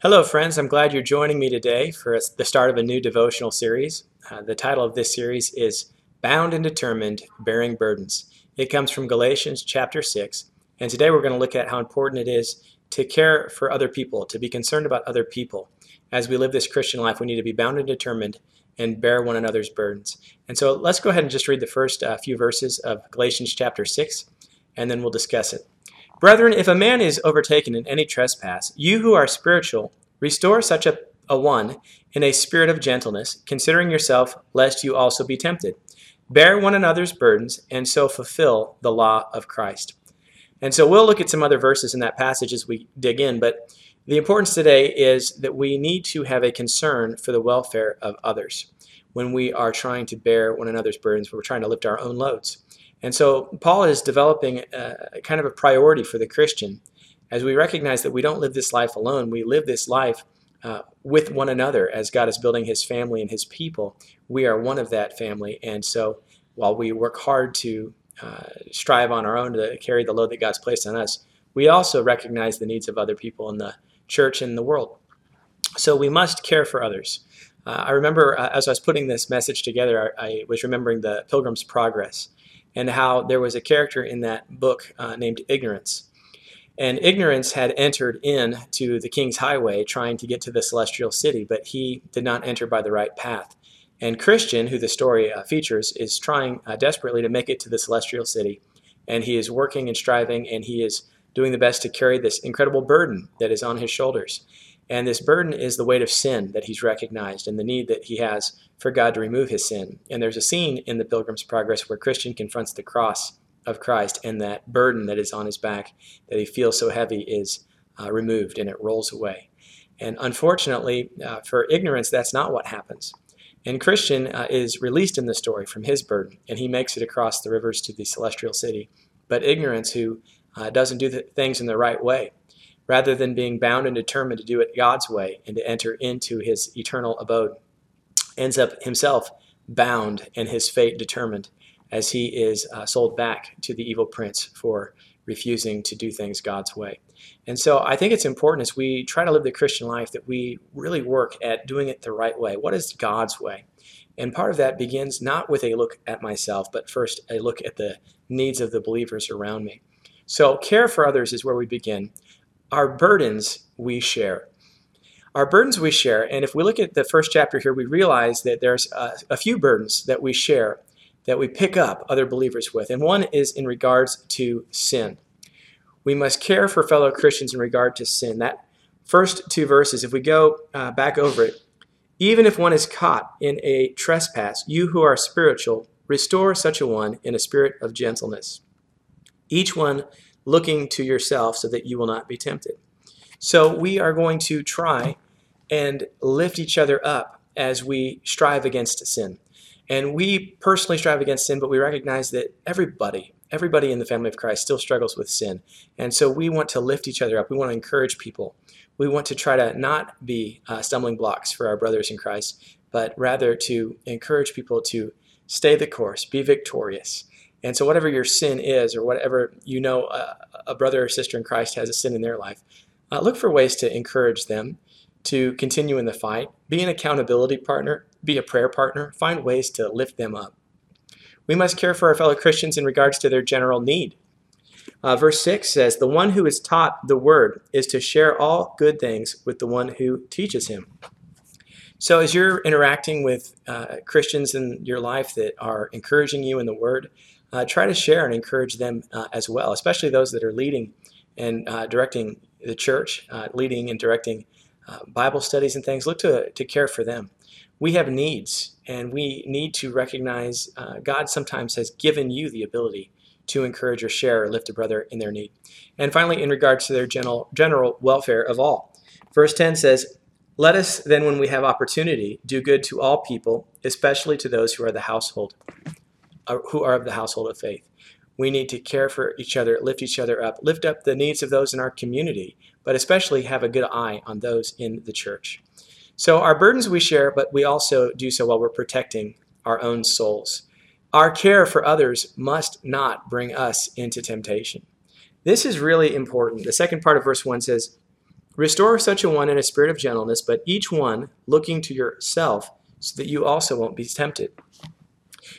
Hello, friends. I'm glad you're joining me today for the start of a new devotional series. Uh, the title of this series is Bound and Determined Bearing Burdens. It comes from Galatians chapter 6, and today we're going to look at how important it is to care for other people, to be concerned about other people. As we live this Christian life, we need to be bound and determined and bear one another's burdens. And so let's go ahead and just read the first uh, few verses of Galatians chapter 6, and then we'll discuss it. Brethren, if a man is overtaken in any trespass, you who are spiritual, restore such a, a one in a spirit of gentleness, considering yourself, lest you also be tempted. Bear one another's burdens, and so fulfill the law of Christ. And so we'll look at some other verses in that passage as we dig in, but the importance today is that we need to have a concern for the welfare of others when we are trying to bear one another's burdens, when we're trying to lift our own loads. And so Paul is developing a, kind of a priority for the Christian as we recognize that we don't live this life alone. We live this life uh, with one another as God is building his family and his people. We are one of that family. And so while we work hard to uh, strive on our own to carry the load that God's placed on us, we also recognize the needs of other people in the church and the world. So we must care for others. Uh, I remember uh, as I was putting this message together, I, I was remembering the Pilgrim's Progress and how there was a character in that book uh, named Ignorance. And Ignorance had entered in to the King's Highway trying to get to the celestial city, but he did not enter by the right path. And Christian, who the story uh, features, is trying uh, desperately to make it to the celestial city. And he is working and striving, and he is doing the best to carry this incredible burden that is on his shoulders. And this burden is the weight of sin that he's recognized and the need that he has for God to remove his sin. And there's a scene in the Pilgrim's Progress where Christian confronts the cross of Christ and that burden that is on his back that he feels so heavy is uh, removed and it rolls away. And unfortunately, uh, for ignorance, that's not what happens. And Christian uh, is released in the story from his burden and he makes it across the rivers to the celestial city. But ignorance, who uh, doesn't do things in the right way, rather than being bound and determined to do it God's way and to enter into his eternal abode, ends up himself bound and his fate determined as he is uh, sold back to the evil prince for refusing to do things God's way. And so I think it's important as we try to live the Christian life that we really work at doing it the right way. What is God's way? And part of that begins not with a look at myself, but first a look at the needs of the believers around me. So care for others is where we begin our burdens we share. Our burdens we share, and if we look at the first chapter here, we realize that there's a, a few burdens that we share that we pick up other believers with. And one is in regards to sin. We must care for fellow Christians in regard to sin. That first two verses, if we go uh, back over it, even if one is caught in a trespass, you who are spiritual, restore such a one in a spirit of gentleness. Each one looking to yourself so that you will not be tempted. So we are going to try and lift each other up as we strive against sin. And we personally strive against sin, but we recognize that everybody, everybody in the family of Christ still struggles with sin. And so we want to lift each other up. We want to encourage people. We want to try to not be uh, stumbling blocks for our brothers in Christ, but rather to encourage people to stay the course, be victorious, and so, whatever your sin is, or whatever you know uh, a brother or sister in Christ has a sin in their life, uh, look for ways to encourage them to continue in the fight. Be an accountability partner, be a prayer partner, find ways to lift them up. We must care for our fellow Christians in regards to their general need. Uh, verse 6 says, The one who is taught the word is to share all good things with the one who teaches him. So, as you're interacting with uh, Christians in your life that are encouraging you in the word, uh, try to share and encourage them uh, as well, especially those that are leading and uh, directing the church, uh, leading and directing uh, Bible studies and things. Look to, to care for them. We have needs, and we need to recognize uh, God sometimes has given you the ability to encourage or share or lift a brother in their need. And finally, in regards to their general, general welfare of all, verse 10 says, Let us then, when we have opportunity, do good to all people, especially to those who are the household who are of the household of faith. We need to care for each other, lift each other up, lift up the needs of those in our community, but especially have a good eye on those in the church. So, our burdens we share, but we also do so while we're protecting our own souls. Our care for others must not bring us into temptation. This is really important. The second part of verse 1 says, Restore such a one in a spirit of gentleness, but each one looking to yourself, so that you also won't be tempted.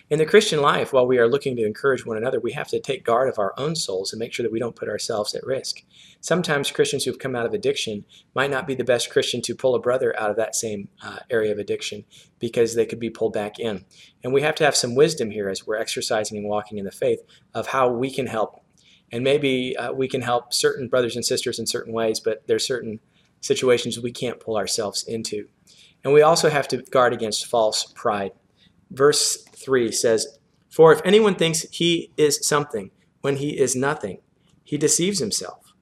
In the Christian life, while we are looking to encourage one another, we have to take guard of our own souls and make sure that we don't put ourselves at risk. Sometimes Christians who've come out of addiction might not be the best Christian to pull a brother out of that same uh, area of addiction because they could be pulled back in. And we have to have some wisdom here as we're exercising and walking in the faith of how we can help. And maybe uh, we can help certain brothers and sisters in certain ways, but there's certain situations we can't pull ourselves into. And we also have to guard against false pride verse 3 says, For if anyone thinks he is something when he is nothing, he deceives himself.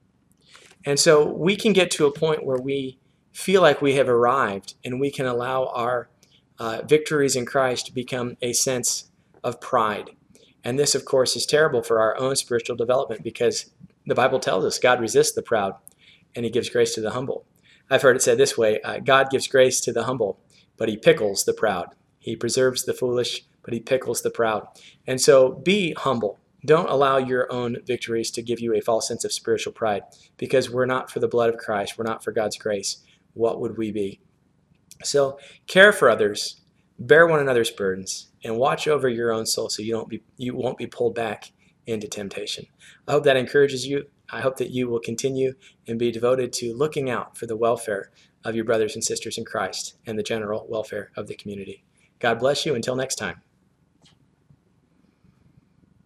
And so we can get to a point where we feel like we have arrived and we can allow our uh, victories in Christ to become a sense of pride. And this, of course, is terrible for our own spiritual development because the Bible tells us God resists the proud and he gives grace to the humble. I've heard it said this way uh, God gives grace to the humble, but he pickles the proud. He preserves the foolish, but he pickles the proud. And so be humble. Don't allow your own victories to give you a false sense of spiritual pride because we're not for the blood of Christ. We're not for God's grace. What would we be? So care for others, bear one another's burdens, and watch over your own soul so you don't be you won't be pulled back into temptation. I hope that encourages you. I hope that you will continue and be devoted to looking out for the welfare of your brothers and sisters in Christ and the general welfare of the community. God bless you. Until next time.